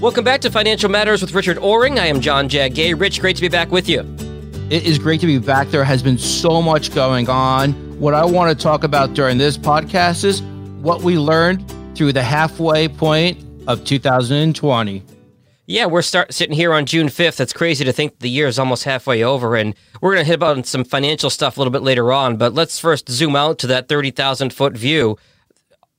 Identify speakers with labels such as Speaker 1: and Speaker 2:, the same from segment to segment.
Speaker 1: Welcome back to Financial Matters with Richard Oring. I am John Jagay. Rich, great to be back with you.
Speaker 2: It is great to be back. There has been so much going on. What I want to talk about during this podcast is what we learned through the halfway point of 2020.
Speaker 1: Yeah, we're start sitting here on June 5th. It's crazy to think the year is almost halfway over, and we're going to hit on some financial stuff a little bit later on. But let's first zoom out to that 30,000 foot view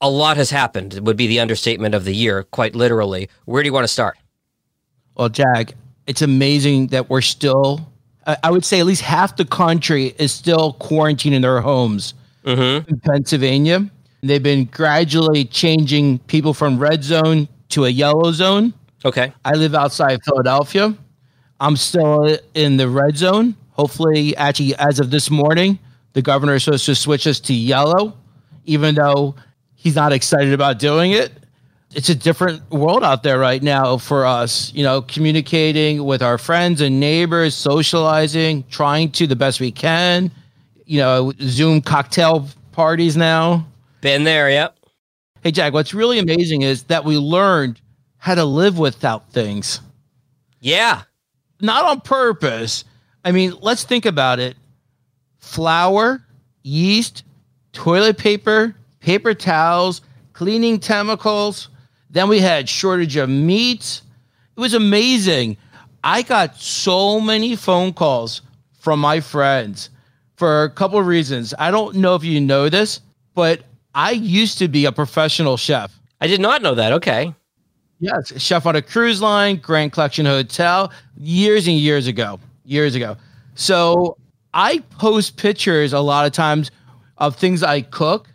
Speaker 1: a lot has happened would be the understatement of the year, quite literally. Where do you want to start?
Speaker 2: Well, Jack, it's amazing that we're still, I would say at least half the country is still quarantined in their homes mm-hmm. in Pennsylvania. They've been gradually changing people from red zone to a yellow zone.
Speaker 1: Okay.
Speaker 2: I live outside Philadelphia. I'm still in the red zone. Hopefully, actually, as of this morning, the governor is supposed to switch us to yellow, even though he's not excited about doing it. It's a different world out there right now for us, you know, communicating with our friends and neighbors, socializing, trying to the best we can, you know, Zoom cocktail parties now.
Speaker 1: Been there, yep.
Speaker 2: Hey, Jack, what's really amazing is that we learned how to live without things.
Speaker 1: Yeah.
Speaker 2: Not on purpose. I mean, let's think about it flour, yeast, toilet paper, paper towels, cleaning chemicals. Then we had shortage of meat. It was amazing. I got so many phone calls from my friends for a couple of reasons. I don't know if you know this, but I used to be a professional chef.
Speaker 1: I did not know that. Okay.
Speaker 2: Yes, chef on a cruise line, Grand Collection Hotel, years and years ago. Years ago. So I post pictures a lot of times of things I cook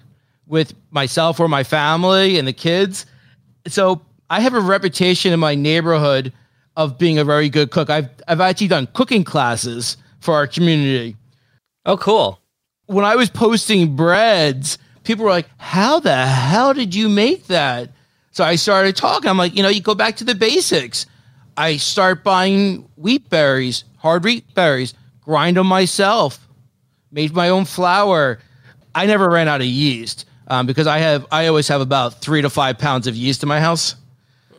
Speaker 2: with myself or my family and the kids. So I have a reputation in my neighborhood of being a very good cook. I've I've actually done cooking classes for our community.
Speaker 1: Oh, cool.
Speaker 2: When I was posting breads, people were like, "How the hell did you make that?" So I started talking. I'm like, you know, you go back to the basics. I start buying wheat berries, hard wheat berries, grind them myself, made my own flour. I never ran out of yeast um, because I have I always have about three to five pounds of yeast in my house.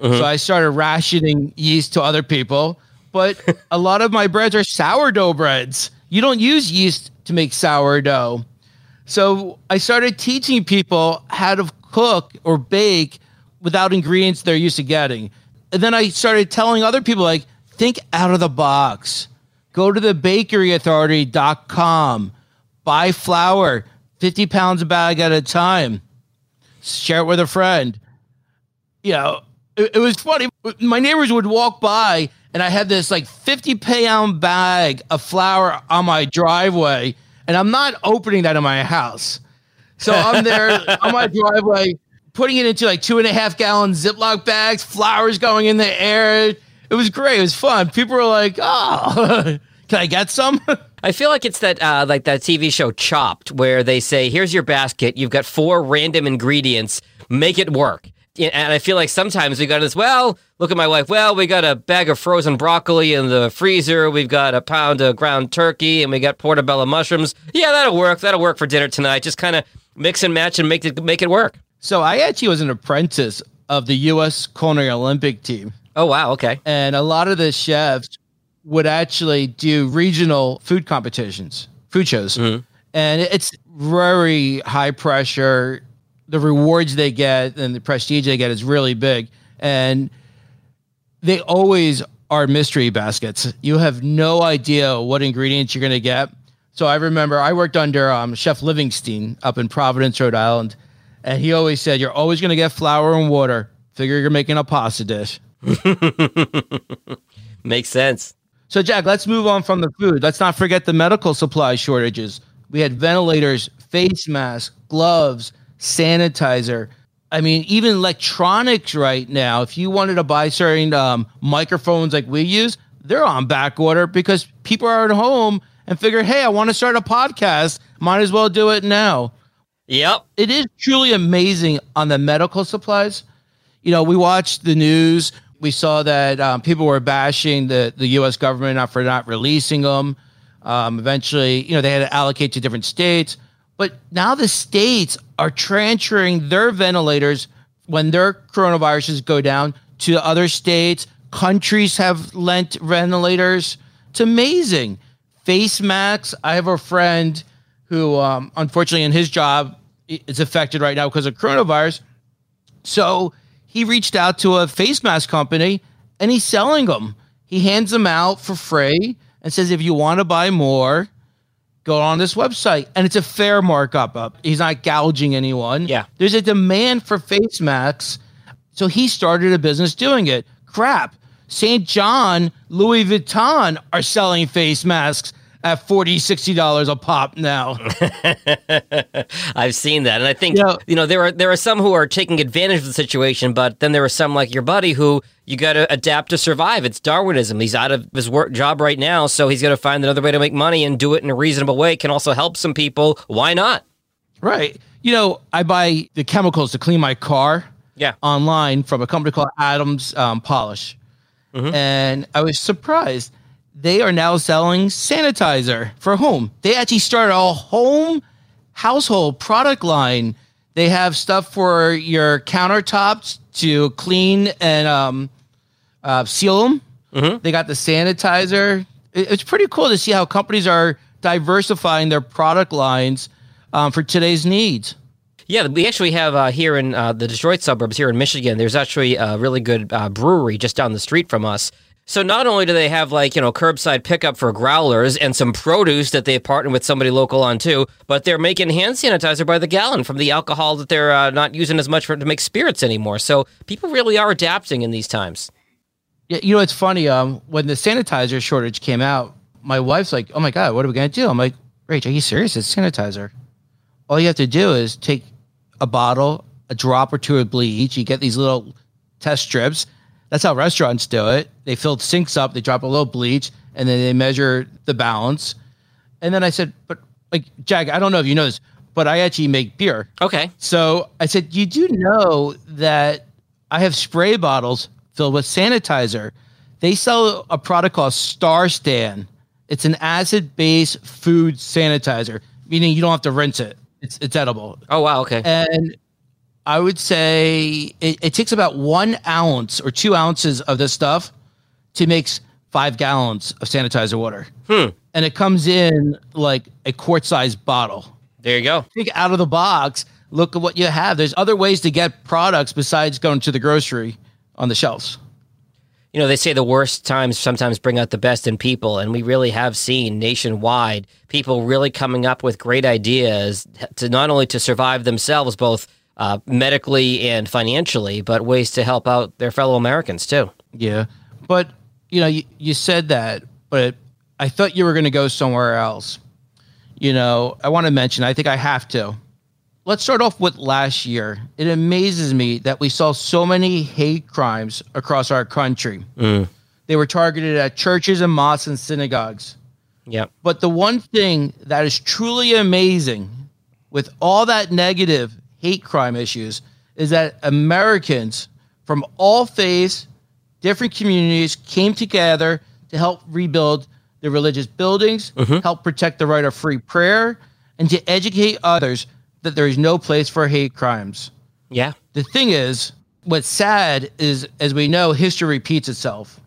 Speaker 2: Mm-hmm. So I started rationing yeast to other people. But a lot of my breads are sourdough breads. You don't use yeast to make sourdough. So I started teaching people how to cook or bake without ingredients they're used to getting. And then I started telling other people, like, think out of the box. Go to the bakeryauthority.com, buy flour, 50 pounds a bag at a time. Share it with a friend. You know, it, it was funny. My neighbors would walk by and I had this like 50 pound bag of flour on my driveway, and I'm not opening that in my house. So I'm there on my driveway, putting it into like two and a half gallon Ziploc bags, flowers going in the air. It was great. It was fun. People were like, oh, can I get some?
Speaker 1: I feel like it's that uh, like that TV show Chopped, where they say, "Here's your basket. You've got four random ingredients. Make it work." And I feel like sometimes we got this. Well, look at my wife. Well, we got a bag of frozen broccoli in the freezer. We've got a pound of ground turkey, and we got portobello mushrooms. Yeah, that'll work. That'll work for dinner tonight. Just kind of mix and match and make it make it work.
Speaker 2: So I actually was an apprentice of the U.S. Culinary Olympic team.
Speaker 1: Oh wow, okay.
Speaker 2: And a lot of the chefs would actually do regional food competitions, food shows. Mm-hmm. And it's very high pressure. The rewards they get and the prestige they get is really big. And they always are mystery baskets. You have no idea what ingredients you're going to get. So I remember I worked under um, Chef Livingston up in Providence, Rhode Island. And he always said, You're always going to get flour and water. Figure you're making a pasta dish.
Speaker 1: Makes sense.
Speaker 2: So, Jack, let's move on from the food. Let's not forget the medical supply shortages. We had ventilators, face masks, gloves, sanitizer. I mean, even electronics right now. If you wanted to buy certain um, microphones like we use, they're on back order because people are at home and figure, hey, I want to start a podcast. Might as well do it now.
Speaker 1: Yep.
Speaker 2: It is truly amazing on the medical supplies. You know, we watch the news we saw that um, people were bashing the, the U.S. government for not releasing them. Um, eventually, you know, they had to allocate to different states. But now the states are transferring their ventilators when their coronaviruses go down to other states. Countries have lent ventilators. It's amazing. Face masks. I have a friend who, um, unfortunately, in his job, is affected right now because of coronavirus. So he reached out to a face mask company and he's selling them. He hands them out for free and says, if you want to buy more, go on this website. And it's a fair markup up. He's not gouging anyone.
Speaker 1: Yeah.
Speaker 2: There's a demand for face masks. So he started a business doing it. Crap. St. John, Louis Vuitton are selling face masks at 40 $60 a pop now.
Speaker 1: I've seen that, and I think
Speaker 2: Yeah.
Speaker 1: you know there are there are some who are taking advantage of the situation, but then there are some like your buddy who you got to adapt to survive. It's Darwinism. He's out of his work job right now, so he's got to find another way to make money and do it in a reasonable way. Can also help some people. Why not?
Speaker 2: right. You know, I buy the chemicals to clean my car.
Speaker 1: Yeah.
Speaker 2: online from a company called Adams um, Polish, and I was surprised. They are now selling sanitizer for home. They actually started a home household product line. They have stuff for your countertops to clean and um, uh, seal them. They got the sanitizer. It's pretty cool to see how companies are diversifying their product lines um, for today's needs.
Speaker 1: Yeah, we actually have uh, here in uh, the Detroit suburbs here in Michigan. There's actually a really good uh, brewery just down the street from us. So not only do they have like you know curbside pickup for growlers and some produce that they partner with somebody local on too, but they're making hand sanitizer by the gallon from the alcohol that they're uh, not using as much for to make spirits anymore. So people really are adapting in these times.
Speaker 2: Yeah, you know it's funny. Um, when the sanitizer shortage came out, my wife's like, "Oh my god, what are we gonna do?" I'm like, "Rach, are you serious? It's sanitizer. All you have to do is take a bottle, a drop or two of bleach. You get these little test strips. That's how restaurants do it. They fill sinks up, they drop a little bleach, and then they measure the balance. And then I said, "But like, Jack, I don't know if you know this, but I actually make beer."
Speaker 1: Okay,
Speaker 2: So I said, You do know that I have spray bottles filled with sanitizer. They sell a product called Star San. It's an acid based food sanitizer, meaning you don't have to rinse it. It's, it's edible.
Speaker 1: oh wow, okay,
Speaker 2: And I would say it, it takes about one ounce or two ounces of this stuff to make five gallons of sanitizer water. Hmm. And it comes in like a quart sized bottle
Speaker 1: there you go.
Speaker 2: think out of the box. Look at what you have. There's other ways to get products besides going to the grocery on the shelves.
Speaker 1: you know, they say the worst times sometimes bring out the best in people, and we really have seen nationwide people really coming up with great ideas to not only to survive themselves, both uh, medically and financially, but ways to help out their fellow Americans too.
Speaker 2: Yeah. But, you know, you, you said that, but I thought you were going to go somewhere else. You know, I want to mention, I think I have to. Let's start off with last year. It amazes me that we saw so many hate crimes across our country. They were targeted at churches and mosques and synagogues.
Speaker 1: Yep.
Speaker 2: But the one thing that is truly amazing with all that negative hate crime issues is that Americans from all faiths, different communities came together to help rebuild the religious buildings, mm-hmm. help protect the right of free prayer, and to educate others that there is no place for hate crimes.
Speaker 1: Yeah.
Speaker 2: The thing is, what's sad is, as we know, history repeats itself.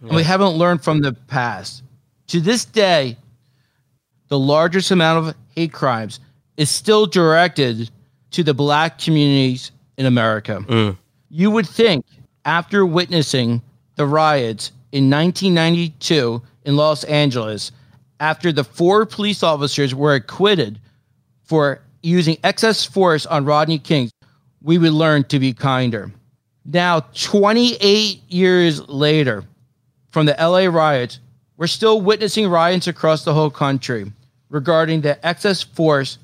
Speaker 2: And we haven't learned from the past. To this day, the largest amount of hate crimes is still directed to the black communities in America. Mm. You would think, after witnessing the riots in 1992 in Los Angeles, after the four police officers were acquitted for using excess force on Rodney King, we would learn to be kinder. Now, 28 years later from the LA riots, we're still witnessing riots across the whole country regarding the excess force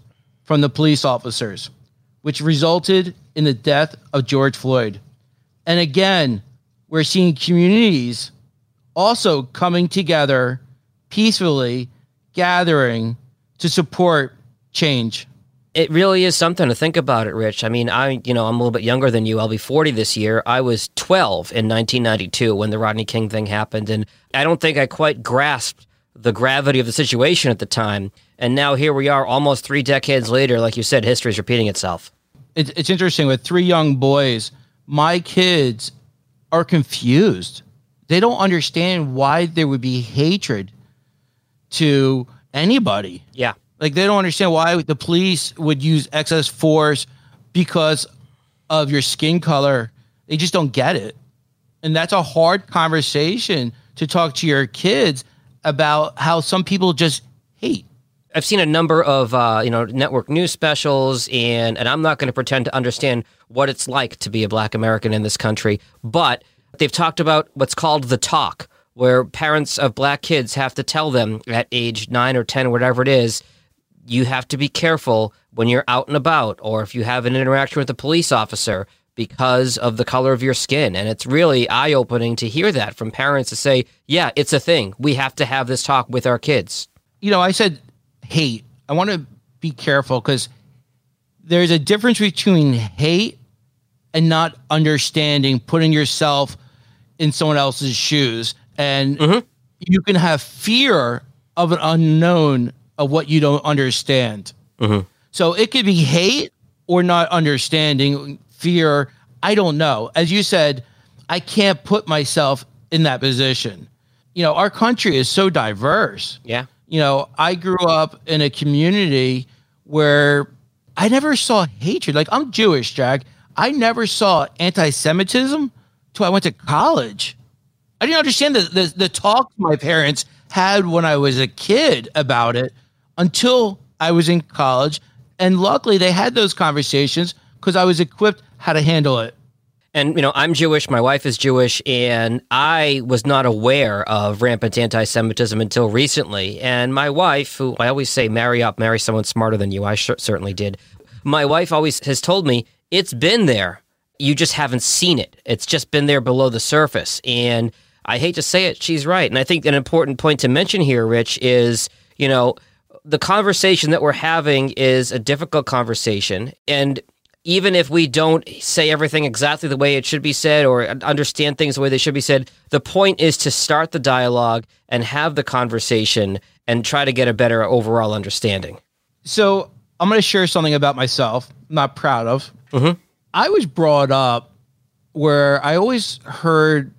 Speaker 2: from the police officers, which resulted in the death of George Floyd. And again, we're seeing communities also coming together peacefully, gathering to support change.
Speaker 1: It really is something to think about it, Rich. I mean, I, you know, I'm a little bit younger than you. I'll be 40 this year. I was 12 in 1992 when the Rodney King thing happened, and I don't think I quite grasped the gravity of the situation at the time. And now here we are, almost three decades later. Like you said, history is repeating itself.
Speaker 2: It's, it's interesting with three young boys. My kids are confused. They don't understand why there would be hatred to anybody.
Speaker 1: Yeah.
Speaker 2: Like they don't understand why the police would use excess force because of your skin color. They just don't get it. And that's a hard conversation to talk to your kids about how some people just hate.
Speaker 1: I've seen a number of uh, you know network news specials, and and I'm not going to pretend to understand what it's like to be a Black American in this country, but they've talked about what's called the talk, where parents of Black kids have to tell them at age nine or ten, whatever it is, you have to be careful when you're out and about, or if you have an interaction with a police officer because of the color of your skin. And it's really eye opening to hear that from parents to say, yeah, it's a thing. We have to have this talk with our kids.
Speaker 2: You know, I said hate. I want to be careful because there's a difference between hate and not understanding, putting yourself in someone else's shoes. And
Speaker 1: Mhm.
Speaker 2: you can have fear of an unknown of what you don't understand.
Speaker 1: Mhm.
Speaker 2: So it could be hate or not understanding, fear. I don't know. As you said, I can't put myself in that position. You know, our country is so diverse
Speaker 1: Yeah.
Speaker 2: You know, I grew up in a community where I never saw hatred. Like I'm Jewish, Jack. I never saw anti-Semitism till I went to college. I didn't understand the, the the talk my parents had when I was a kid about it until I was in college. And luckily they had those conversations because I was equipped how to handle it.
Speaker 1: And you know, I'm Jewish. My wife is Jewish, and I was not aware of rampant anti-Semitism until recently. And my wife, who I always say, marry up, marry someone smarter than you. I cer- certainly did. My wife always has told me it's been there. You just haven't seen it. It's just been there below the surface. And I hate to say it, she's right. And I think an important point to mention here, Rich, is you know the conversation that we're having is a difficult conversation, and even if we don't say everything exactly the way it should be said or understand things the way they should be said, the point is to start the dialogue and have the conversation and try to get a better overall understanding.
Speaker 2: So I'm going to share something about myself. I'm not proud of.
Speaker 1: Mhm.
Speaker 2: I was brought up where I always heard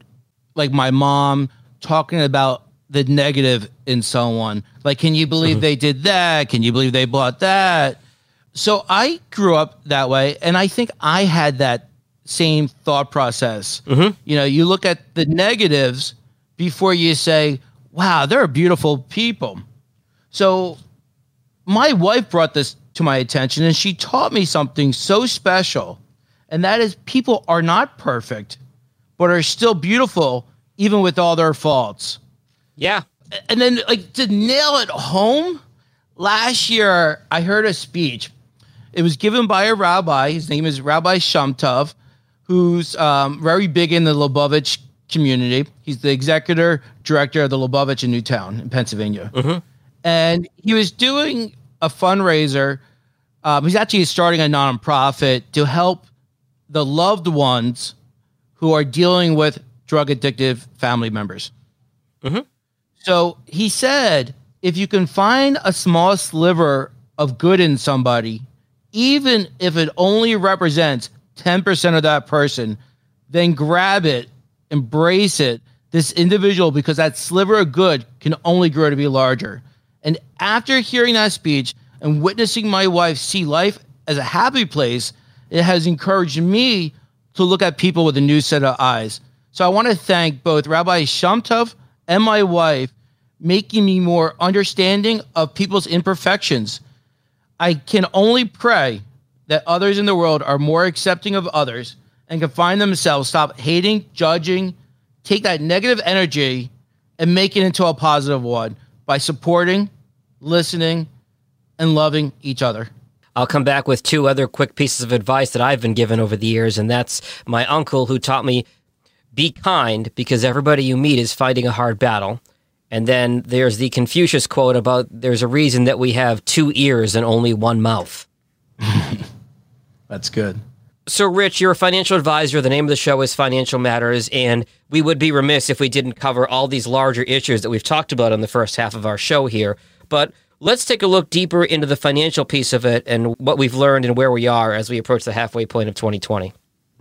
Speaker 2: like my mom talking about the negative in someone. Like, can you believe they did that? Can you believe they bought that? So I grew up that way, and I think I had that same thought process. Mm-hmm. You know, you look at the negatives before you say, "Wow, they're beautiful people." So my wife brought this to my attention and she taught me something so special. And that is people are not perfect, but are still beautiful even with all their faults.
Speaker 1: Yeah.
Speaker 2: And then like to nail it home, last year I heard a speech. It was given by a rabbi. His name is Rabbi Shumtov, who's um, very big in the Lubavitch community. He's the executor director of the Lubavitch in Newtown in Pennsylvania and he was doing a fundraiser. Um, he's actually starting a nonprofit to help the loved ones who are dealing with drug addictive family members. So he said, if you can find a small sliver of good in somebody, even if it only represents 10% of that person, then grab it, embrace it, this individual, because that sliver of good can only grow to be larger. And after hearing that speech and witnessing my wife see life as a happy place, it has encouraged me to look at people with a new set of eyes. So I want to thank both Rabbi Shamtov and my wife, making me more understanding of people's imperfections. I can only pray that others in the world are more accepting of others and can find themselves stop hating, judging, take that negative energy and make it into a positive one by supporting, listening, and loving each other.
Speaker 1: I'll come back with two other quick pieces of advice that I've been given over the years, and that's my uncle who taught me be kind because everybody you meet is fighting a hard battle. And then there's the Confucius quote about there's a reason that we have two ears and only one mouth.
Speaker 2: That's good.
Speaker 1: So, Rich, you're a financial advisor. The name of the show is Financial Matters, and we would be remiss if we didn't cover all these larger issues that we've talked about in the first half of our show here. But let's take a look deeper into the financial piece of it and what we've learned and where we are as we approach the halfway point of 2020.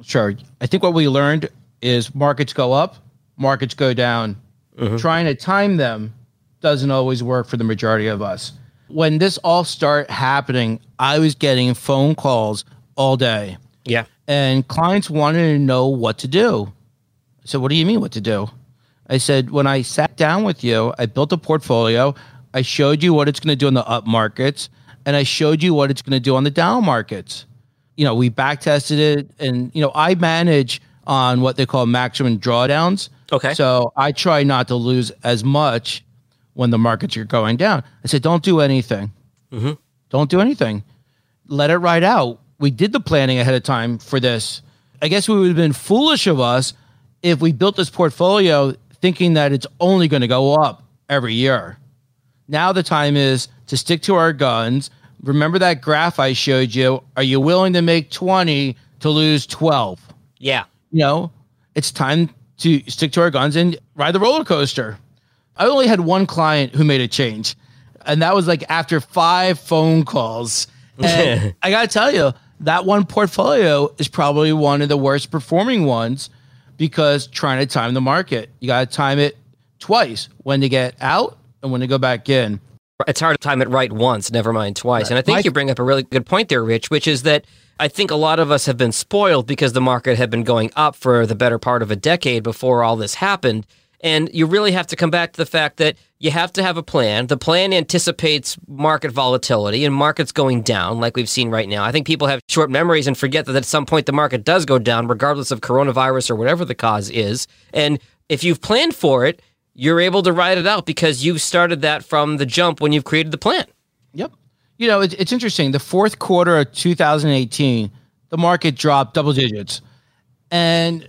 Speaker 2: Sure. I think what we learned is markets go up, markets go down. Mm-hmm. Trying to time them doesn't always work for the majority of us. When this all started happening, I was getting phone calls all day
Speaker 1: Yeah.
Speaker 2: and clients wanted to know what to do. Said, What do you mean, what to do? I said, When I sat down with you, I built a portfolio. I showed you what it's going to do in the up markets, and I showed you what it's going to do on the down markets. You know, we back tested it, and, you know, I manage on what they call maximum drawdowns.
Speaker 1: Okay.
Speaker 2: So I try not to lose as much when the markets are going down. I said, Don't do anything. Mm-hmm. Don't do anything let it ride out. We did the planning ahead of time for this. I guess we would have been foolish of us if we built this portfolio thinking that it's only going to go up every year. Now the time is to stick to our guns. Remember that graph I showed you? Are you willing to make 20 to lose 12?
Speaker 1: Yeah.
Speaker 2: You know, it's time to stick to our guns and ride the roller coaster. I only had one client who made a change, and that was like after five phone calls. And I got to tell you, that one portfolio is probably one of the worst performing ones because trying to time the market. You got to time it twice when to get out and when to go back in.
Speaker 1: It's hard to time it right once, never mind twice. And I think you bring up a really good point there, Rich, which is that I think a lot of us have been spoiled because the market had been going up for the better part of a decade before all this happened. And you really have to come back to the fact that you have to have a plan. The plan anticipates market volatility and markets going down, like we've seen right now. I think people have short memories and forget that at some point the market does go down, regardless of coronavirus or whatever the cause is. And if you've planned for it, you're able to ride it out because you've started that from the jump when you've created the plan.
Speaker 2: Yep. You know, it's, it's interesting. The fourth quarter of 2018, the market dropped double digits. And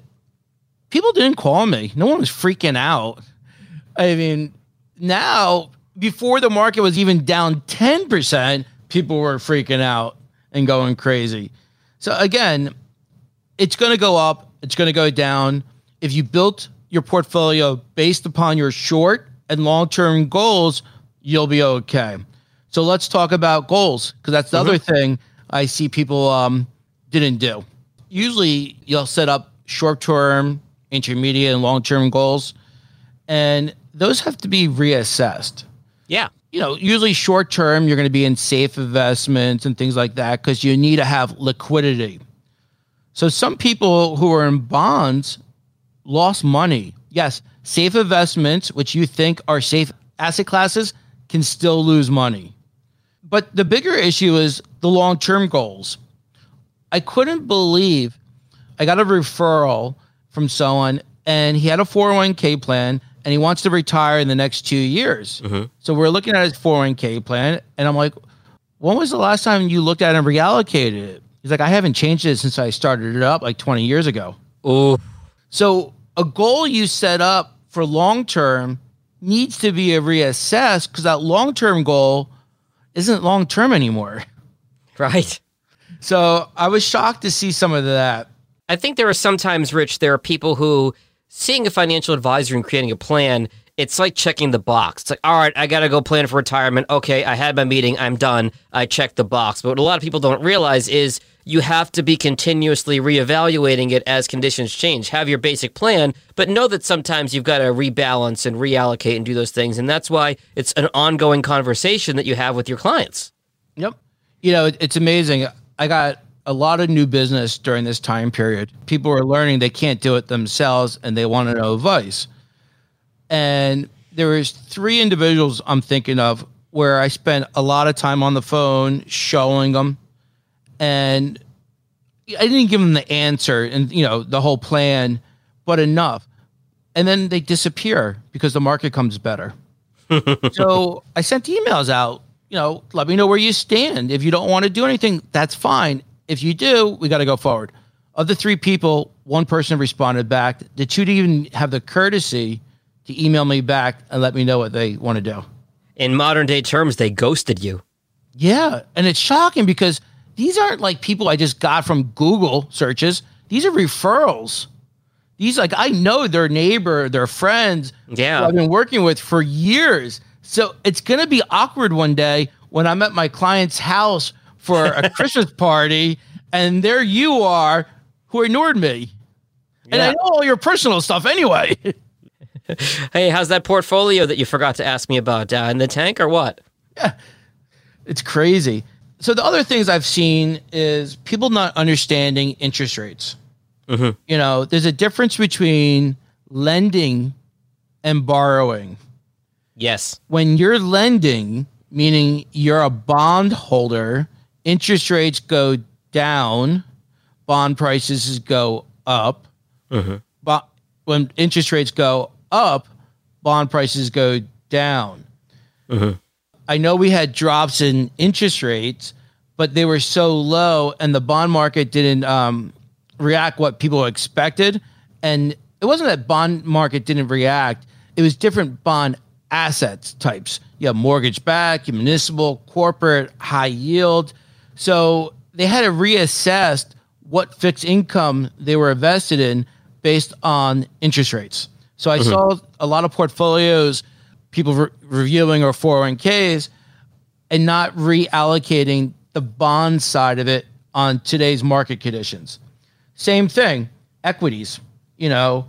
Speaker 2: people didn't call me. No one was freaking out. I mean, now, before the market was even down 10%, people were freaking out and going crazy. So, again, it's going to go up, it's going to go down. If you built your portfolio based upon your short and long term goals, you'll be okay. So let's talk about goals because that's the other thing I see people um, didn't do. Usually, you'll set up short term, intermediate, and long term goals, and those have to be reassessed
Speaker 1: Yeah.
Speaker 2: you know, usually short term, you're going to be in safe investments and things like that because you need to have liquidity. So some people who are in bonds lost money. Yes, safe investments, which you think are safe asset classes, can still lose money. But the bigger issue is the long term goals. I couldn't believe I got a referral from someone and he had a 401k plan and he wants to retire in the next two years. Mm-hmm. So we're looking at his 401k plan and I'm like, when was the last time you looked at it and reallocated it? He's like, I haven't changed it since I started it up like 20 years ago.
Speaker 1: Ooh.
Speaker 2: So a goal you set up for long term needs to be reassessed because that long term goal isn't long term anymore.
Speaker 1: Right.
Speaker 2: So I was shocked to see some of that.
Speaker 1: I think there are sometimes, Rich, there are people who seeing a financial advisor and creating a plan, it's like checking the box. It's like, all right, I got to go plan for retirement. Okay, I had my meeting. I'm done. I checked the box. But what a lot of people don't realize is you have to be continuously reevaluating it as conditions change. Have your basic plan, but know that sometimes you've got to rebalance and reallocate and do those things. And that's why it's an ongoing conversation that you have with your clients.
Speaker 2: Yep. You know, it, it's amazing. I got a lot of new business during this time period. People are learning they can't do it themselves and they want to know advice. And there is three individuals I'm thinking of where I spent a lot of time on the phone showing them and I didn't give them the answer and you know the whole plan, but enough. And then they disappear because the market comes better. so I sent emails out, you know, let me know where you stand. If you don't want to do anything, that's fine. If you do, we got to go forward. Of the three people, one person responded back. The two didn't even have the courtesy to email me back and let me know what they want to do.
Speaker 1: In modern day terms, they ghosted you.
Speaker 2: Yeah. And it's shocking because these aren't like people I just got from Google searches. These are referrals. These like I know their neighbor, their friends
Speaker 1: Yeah.
Speaker 2: who I've been working with for years. So it's gonna be awkward one day when I'm at my client's house for a Christmas party and there you are who ignored me. And I know all your personal stuff anyway.
Speaker 1: Hey, how's that portfolio that you forgot to ask me about? Uh, in the tank or what? Yeah.
Speaker 2: it's crazy. So the other things I've seen is people not understanding interest rates. Mm-hmm. You know, there's a difference between lending and borrowing.
Speaker 1: Yes.
Speaker 2: When you're lending, meaning you're a bond holder, interest rates go down, bond prices go up. Mm-hmm. But when interest rates go up, bond prices go down. Mm-hmm. I know we had drops in interest rates, but they were so low, and the bond market didn't um, react what people expected. And it wasn't that bond market didn't react; it was different bond assets types. You have mortgage back, municipal, corporate, high yield. So they had to reassess what fixed income they were invested in based on interest rates. So I saw a lot of portfolios, people re- reviewing or 401ks and not reallocating the bond side of it on today's market conditions. Same thing, equities. You know,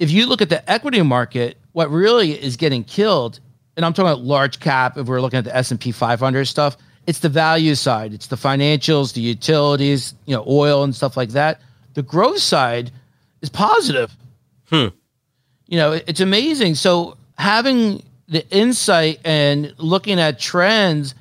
Speaker 2: if you look at the equity market, what really is getting killed, and I'm talking about large cap, if we're looking at the S&P 500 stuff, it's the value side. It's the financials, the utilities, you know, oil and stuff like that. The growth side is positive. Hmm. You know, it- it's amazing. So having the insight and looking at trends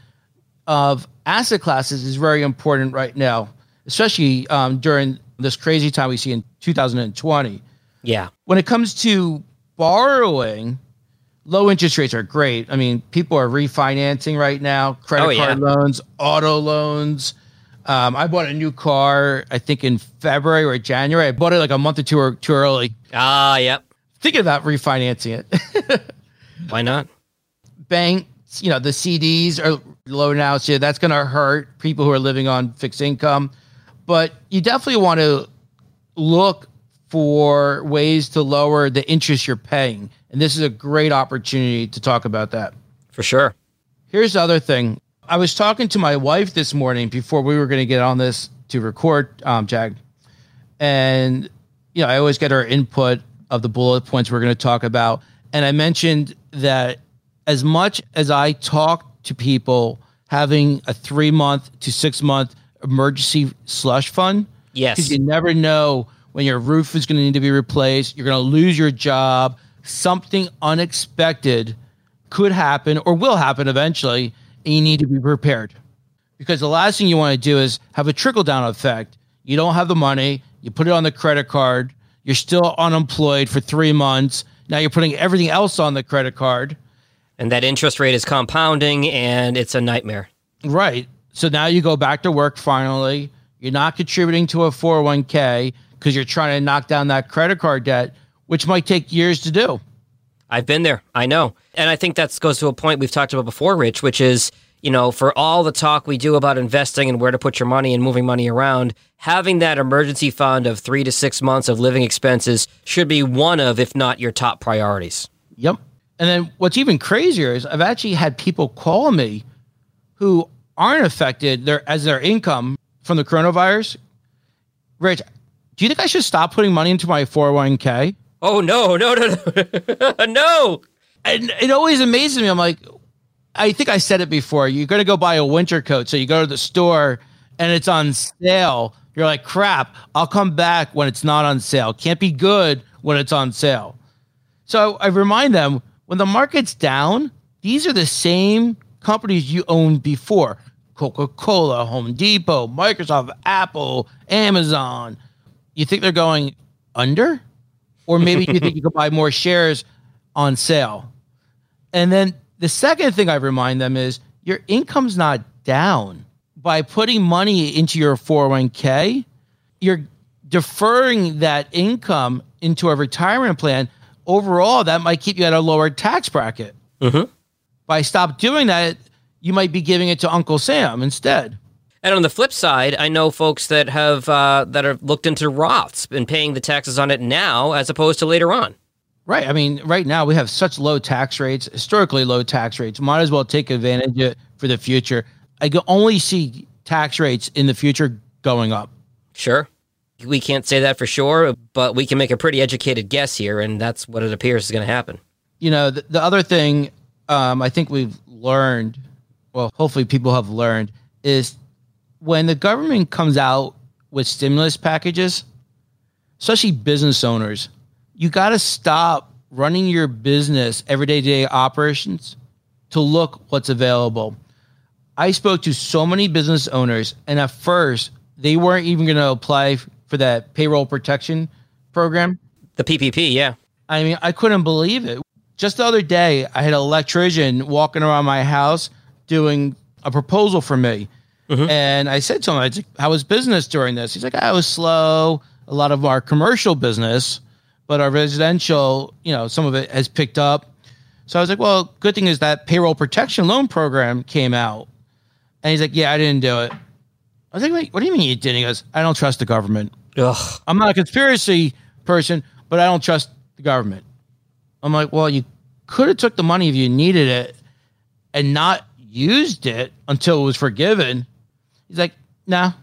Speaker 2: of asset classes is very important right now, especially um, during this crazy time we see in 2020
Speaker 1: Yeah.
Speaker 2: when it comes to borrowing, low interest rates are great. I mean, people are refinancing right now, credit
Speaker 1: Oh, yeah.
Speaker 2: card loans, auto loans. Um, I bought a new car, I think in February or January. I bought it like a month or two or too early.
Speaker 1: Ah, yep.
Speaker 2: Thinking about refinancing it.
Speaker 1: Why not?
Speaker 2: Banks, you know, the CDs are low now, so that's going to hurt people who are living on fixed income. But you definitely want to look for ways to lower the interest you're paying. And this is a great opportunity to talk about that.
Speaker 1: For sure.
Speaker 2: Here's the other thing. I was talking to my wife this morning before we were going to get on this to record, um, Jag. And, you know, I always get her input of the bullet points we're going to talk about. And I mentioned that as much as I talk to people having a three month to six month emergency slush fund,
Speaker 1: Yes.
Speaker 2: because you never know when your roof is going to need to be replaced. You're going to lose your job. Something unexpected could happen or will happen eventually, and you need to be prepared. Because the last thing you want to do is have a trickle down effect. You don't have the money, you put it on the credit card, you're still unemployed for three months. Now you're putting everything else on the credit card.
Speaker 1: And that interest rate is compounding and it's a nightmare.
Speaker 2: Right. So now you go back to work finally. You're not contributing to a 401k because you're trying to knock down that credit card debt, which might take years to do.
Speaker 1: I've been there. I know. And I think that goes to a point we've talked about before, Rich, which is, you know, for all the talk we do about investing and where to put your money and moving money around, having that emergency fund of three to six months of living expenses should be one of, if not your top priorities.
Speaker 2: Yep. And then what's even crazier is I've actually had people call me who aren't affected their as their income from the coronavirus. Rich, do you think I should stop putting money into my 401k?
Speaker 1: Oh, no, no, no, no. no.
Speaker 2: And it always amazes me. I'm like, I think I said it before. You're going to go buy a winter coat. So you go to the store and it's on sale. You're like, crap, I'll come back when it's not on sale. Can't be good when it's on sale. So I remind them when the market's down, these are the same companies you owned before Coca Cola, Home Depot, Microsoft, Apple, Amazon. You think they're going under? Or maybe you think you could buy more shares on sale. And then the second thing I remind them is your income's not down. By putting money into your 401k, you're deferring that income into a retirement plan. Overall, that might keep you at a lower tax bracket.
Speaker 1: Mhm.
Speaker 2: By stop doing that, you might be giving it to Uncle Sam instead.
Speaker 1: And on the flip side, I know folks that have uh, that have looked into Roths and paying the taxes on it now as opposed to later on.
Speaker 2: Right. I mean, right now we have such low tax rates, historically low tax rates. Might as well take advantage of it for the future. I can only see tax rates in the future going up.
Speaker 1: Sure. We can't say that for sure, but we can make a pretty educated guess here, and that's what it appears is going to happen.
Speaker 2: You know, the, the other thing um, I think we've learned, well, hopefully people have learned, is when the government comes out with stimulus packages, especially business owners, you got to stop running your business everyday day operations to look what's available. I spoke to so many business owners, and at first, they weren't even going to apply for that payroll protection program.
Speaker 1: The PPP, yeah.
Speaker 2: I mean, I couldn't believe it. Just the other day, I had an electrician walking around my house doing a proposal for me. Mm-hmm. And I said to him, I said, How was business during this? He's like, I was slow. A lot of our commercial business, but our residential, you know, some of it has picked up. So I was like, Well, good thing is that payroll protection loan program came out. And he's like, Yeah, I didn't do it. I was like, Wait, what do you mean you didn't? He goes, I don't trust the government.
Speaker 1: Ugh.
Speaker 2: I'm not a conspiracy person, but I don't trust the government. I'm like, well, you could have took the money if you needed it and not used it until it was forgiven. He's like, nah.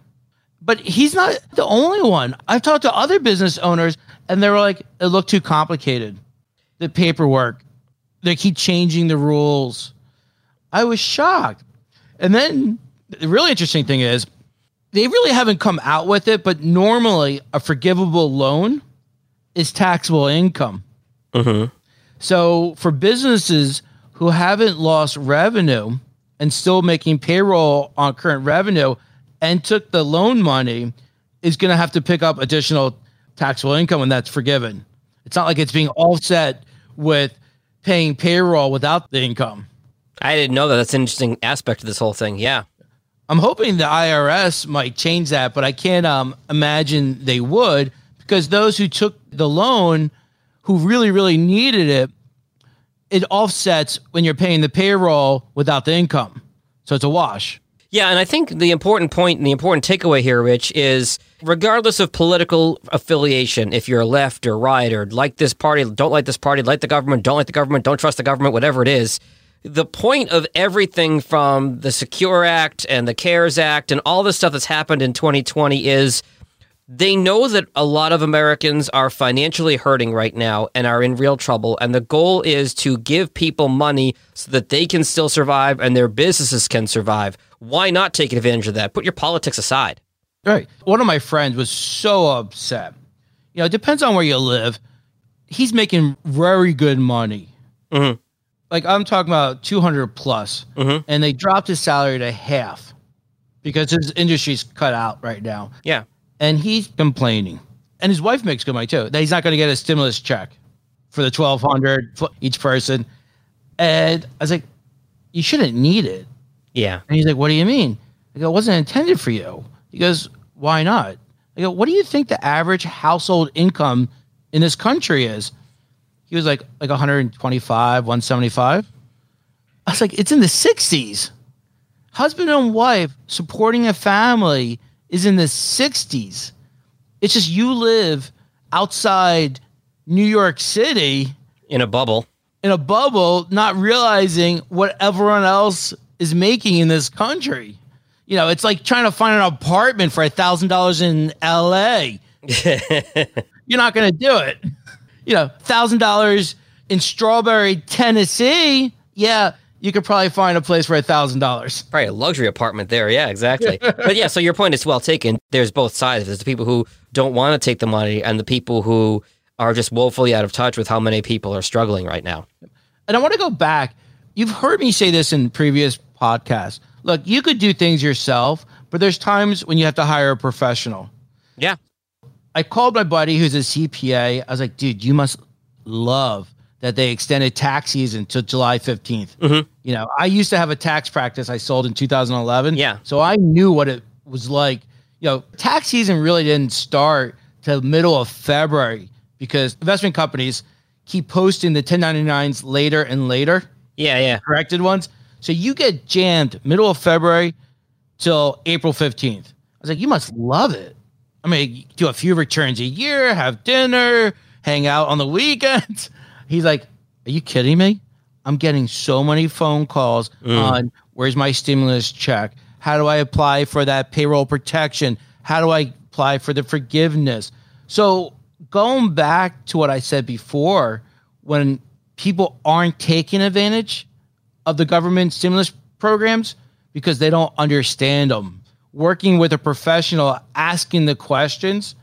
Speaker 2: But he's not the only one. I've talked to other business owners and they were like, it looked too complicated. The paperwork, they keep changing the rules. I was shocked. And then the really interesting thing is, they really haven't come out with it, but normally a forgivable loan is taxable income.
Speaker 1: Mm-hmm.
Speaker 2: So for businesses who haven't lost revenue and still making payroll on current revenue and took the loan money is going to have to pick up additional taxable income when that's forgiven. It's not like it's being offset with paying payroll without the income.
Speaker 1: I didn't know that. That's an interesting aspect of this whole thing. Yeah.
Speaker 2: I'm hoping the IRS might change that, but I can't um, imagine they would because those who took the loan who really, really needed it, it offsets when you're paying the payroll without the income. So it's a wash.
Speaker 1: Yeah, and I think the important point and the important takeaway here, Rich, is regardless of political affiliation, if you're left or right or like this party, don't like this party, like the government, don't like the government, don't trust the government, whatever it is, the point of everything from the Secure Act and the CARES Act and all the stuff that's happened in 2020 is they know that a lot of Americans are financially hurting right now and are in real trouble. And the goal is to give people money so that they can still survive and their businesses can survive. Why not take advantage of that? Put your politics aside.
Speaker 2: Right. One of my friends was so upset. You know, it depends on where you live. He's making very good money.
Speaker 1: Mm-hmm.
Speaker 2: Like I'm talking about 200 plus,
Speaker 1: Mhm.
Speaker 2: and they dropped his salary to half because his industry's cut out right now.
Speaker 1: Yeah.
Speaker 2: And he's complaining. And his wife makes good money too. That he's not going to get a stimulus check for the twelve hundred for each person. And I was like, you shouldn't need it.
Speaker 1: Yeah.
Speaker 2: And he's like, what do you mean? I go, it wasn't intended for you. He goes, why not? I go, what do you think the average household income in this country is? He was like, like 125, 175. I was like, it's in the 60s. Husband and wife supporting a family is in the 60s. It's just you live outside New York City
Speaker 1: In a bubble.
Speaker 2: in a bubble, not realizing what everyone else is making in this country. You know, it's like trying to find an apartment for a thousand dollars in LA. You're not going to do it. You know, thousand dollars in Strawberry, Tennessee. Yeah, you could probably find a place for a thousand dollars.
Speaker 1: Probably a luxury apartment there. Yeah, exactly. but yeah, so your point is well taken. There's both sides. There's the people who don't want to take the money and the people who are just woefully out of touch with how many people are struggling right now.
Speaker 2: And I want to go back. You've heard me say this in previous podcasts. Look, you could do things yourself, but there's times when you have to hire a professional.
Speaker 1: Yeah.
Speaker 2: I called my buddy who's a CPA. I was like, dude, you must love that they extended tax season to July 15th.
Speaker 1: Mhm.
Speaker 2: You know, I used to have a tax practice I sold in 2011.
Speaker 1: Yeah.
Speaker 2: So I knew what it was like. You know, tax season really didn't start till middle of February because investment companies keep posting the 1099s later and later
Speaker 1: Yeah, yeah.
Speaker 2: corrected ones. So you get jammed middle of February till April 15th. I was like, you must love it. I mean, do a few returns a year, have dinner, hang out on the weekends. He's like, are you kidding me? I'm getting so many phone calls mm. on where's my stimulus check? How do I apply for that payroll protection? How do I apply for the forgiveness. So going back to what I said before, when people aren't taking advantage of the government stimulus programs because they don't understand them, working with a professional, asking the questions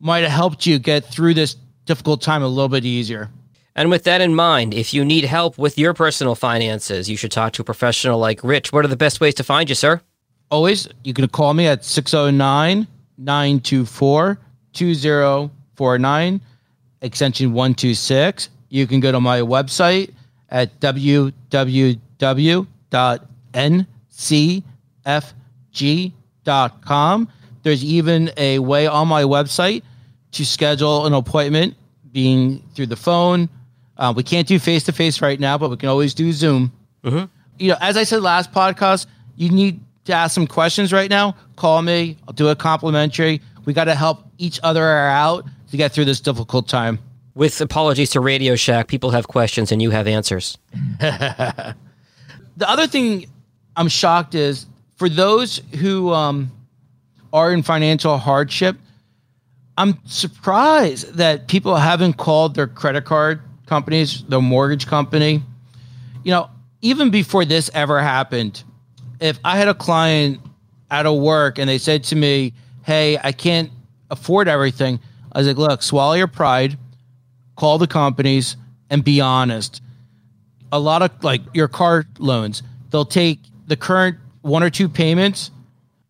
Speaker 2: might have helped you get through this difficult time a little bit easier.
Speaker 1: And with that in mind, if you need help with your personal finances, you should talk to a professional like Rich. What are the best ways to find you, sir?
Speaker 2: Always, you can call me at 609 924 2049, extension 126. You can go to my website at www.ncfg.com. There's even a way on my website to schedule an appointment being through the phone. Uh, we can't do face to face right now, but we can always do Zoom.
Speaker 1: Mm-hmm.
Speaker 2: You know, as I said last podcast, you need to ask some questions right now. Call me. I'll do a complimentary. We got to help each other out to get through this difficult time.
Speaker 1: With apologies to Radio Shack, people have questions and you have answers.
Speaker 2: the other thing I'm shocked is for those who um, are in financial hardship, I'm surprised that people haven't called their credit card companies, the mortgage company. You know, even before this ever happened, if I had a client out of work and they said to me, Hey, I can't afford everything, I was like, Look, swallow your pride, call the companies, and be honest. A lot of like your car loans, they'll take the current one or two payments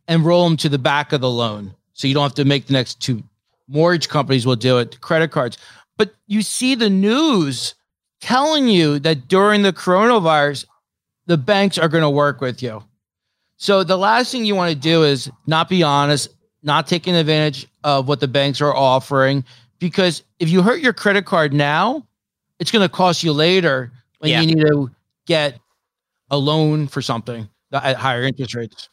Speaker 2: and roll them to the back of the loan. So you don't have to make the next two. Mortgage companies will do it, credit cards. But you see the news telling you that during the coronavirus, the banks are going to work with you. So the last thing you want to do is not be honest, not taking advantage of what the banks are offering. Because if you hurt your credit card now, it's going to cost you later when
Speaker 1: Yeah.
Speaker 2: you need to get a loan for something at higher interest rates.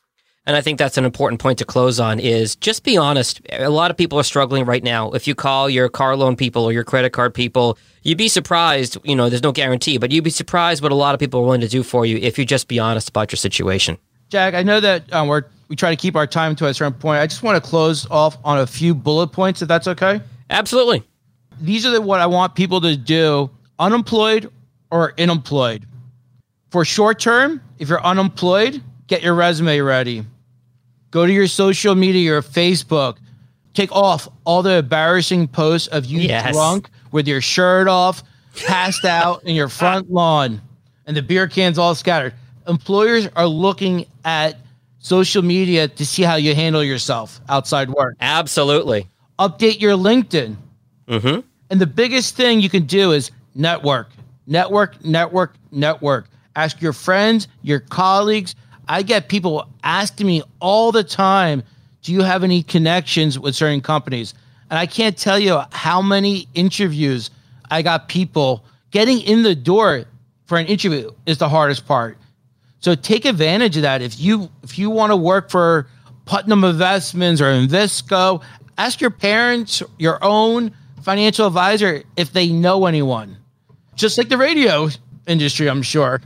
Speaker 1: And I think that's an important point to close on is just be honest. A lot of people are struggling right now. If you call your car loan people or your credit card people, you'd be surprised, you know, there's no guarantee, but you'd be surprised what a lot of people are willing to do for you if you just be honest about your situation.
Speaker 2: Jack, I know that um, we're we try to keep our time to a certain point. I just want to close off on a few bullet points, if that's okay.
Speaker 1: Absolutely.
Speaker 2: These are the, what I want people to do: unemployed or unemployed. For short term, if you're unemployed, get your resume ready. Go to your social media, your Facebook. Take off all the embarrassing posts of you
Speaker 1: Yes.
Speaker 2: drunk with your shirt off, passed out in your front lawn, and the beer cans all scattered. Employers are looking at social media to see how you handle yourself outside work.
Speaker 1: Absolutely.
Speaker 2: Update your LinkedIn.
Speaker 1: Mm-hmm.
Speaker 2: And the biggest thing you can do is network, network, network, network. Ask your friends, your colleagues. I get people asking me all the time, do you have any connections with certain companies? And I can't tell you how many interviews I got people getting in the door for an interview is the hardest part. So take advantage of that. If you if you want to work for Putnam Investments or Invesco, ask your parents, your own financial advisor if they know anyone. Just like the radio industry, I'm sure.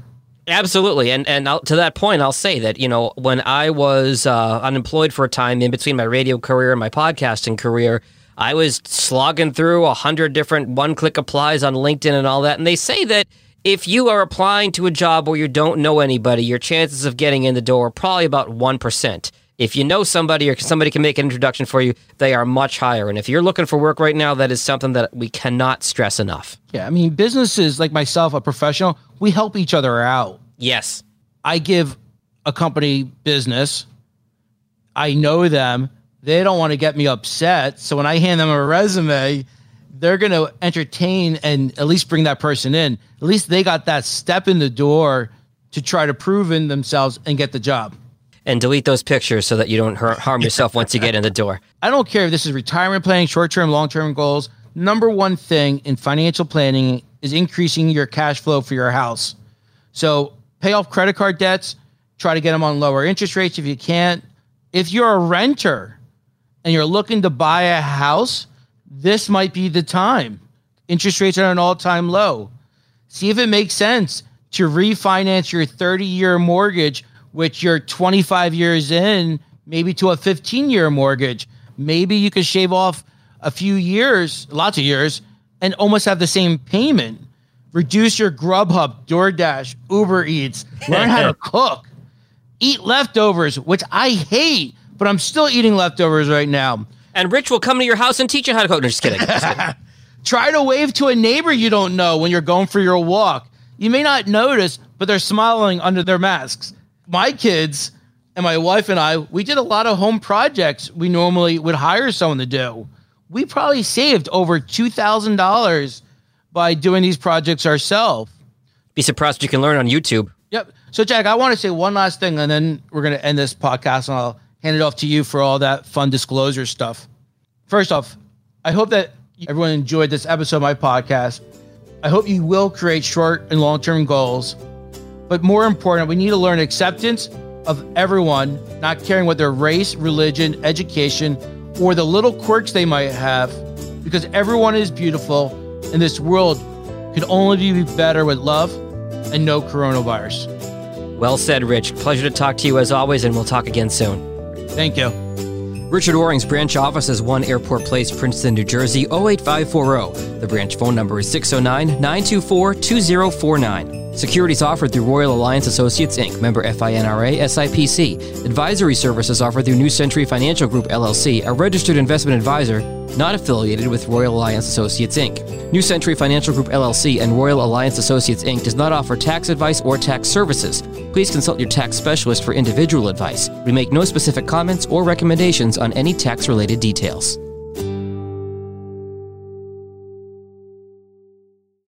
Speaker 1: Absolutely, and and I'll, to that point, I'll say that you know when I was uh, unemployed for a time in between my radio career and my podcasting career, I was slogging through a hundred different one-click applies on LinkedIn and all that, and they say that if you are applying to a job where you don't know anybody, your chances of getting in the door are probably about one percent. If you know somebody or somebody can make an introduction for you, they are much higher. And if you're looking for work right now, that is something that we cannot stress enough.
Speaker 2: Yeah, I mean, businesses like myself, a professional, we help each other out.
Speaker 1: Yes.
Speaker 2: I give a company business. I know them. They don't want to get me upset. So when I hand them a resume, they're going to entertain and at least bring that person in. At least they got that step in the door to try to prove in themselves and get the job.
Speaker 1: And delete those pictures so that you don't har- harm yourself once you get in the door.
Speaker 2: I don't care if this is retirement planning, short term, long term goals. Number one thing in financial planning is increasing your cash flow for your house. So pay off credit card debts, try to get them on lower interest rates if you can't. If you're a renter and you're looking to buy a house, this might be the time. Interest rates are at an all time low. See if it makes sense to refinance your 30 year mortgage, which you're 25 years in, maybe to a 15 year mortgage. maybe you could shave off a few years, lots of years, and almost have the same payment. Reduce your Grubhub, DoorDash, Uber Eats. Learn how to cook. Eat leftovers, which I hate, but I'm still eating leftovers right now.
Speaker 1: And Rich will come to your house and teach you how to cook. No, just kidding. Just kidding.
Speaker 2: Try to wave to a neighbor you don't know when you're going for your walk. You may not notice, but they're smiling under their masks. My kids and my wife and I, we did a lot of home projects we normally would hire someone to do. We probably saved over $2,000 by doing these projects ourselves.
Speaker 1: Be surprised you can learn on YouTube.
Speaker 2: Yep. So, Jack, I want to say one last thing, and then we're going to end this podcast, and I'll hand it off to you for all that fun disclosure stuff. First off, I hope that everyone enjoyed this episode of my podcast. I hope you will create short and long term goals. But more important, we need to learn acceptance of everyone, not caring what their race, religion, education, or the little quirks they might have, because everyone is beautiful, and this world could only be better with love and no coronavirus.
Speaker 1: Well said, Rich. Pleasure to talk to you as always, and we'll talk again soon.
Speaker 2: Thank you.
Speaker 1: Richard Oring's branch office is 1 Airport Place, Princeton, New Jersey 08540. The branch phone number is 609 924 2049. Securities offered through Royal Alliance Associates Inc., member FINRA SIPC. Advisory services offered through New Century Financial Group LLC, a registered investment advisor not affiliated with Royal Alliance Associates Inc. New Century Financial Group LLC and Royal Alliance Associates Inc. does not offer tax advice or tax services. Please consult your tax specialist for individual advice. We make no specific comments or recommendations on any tax related details.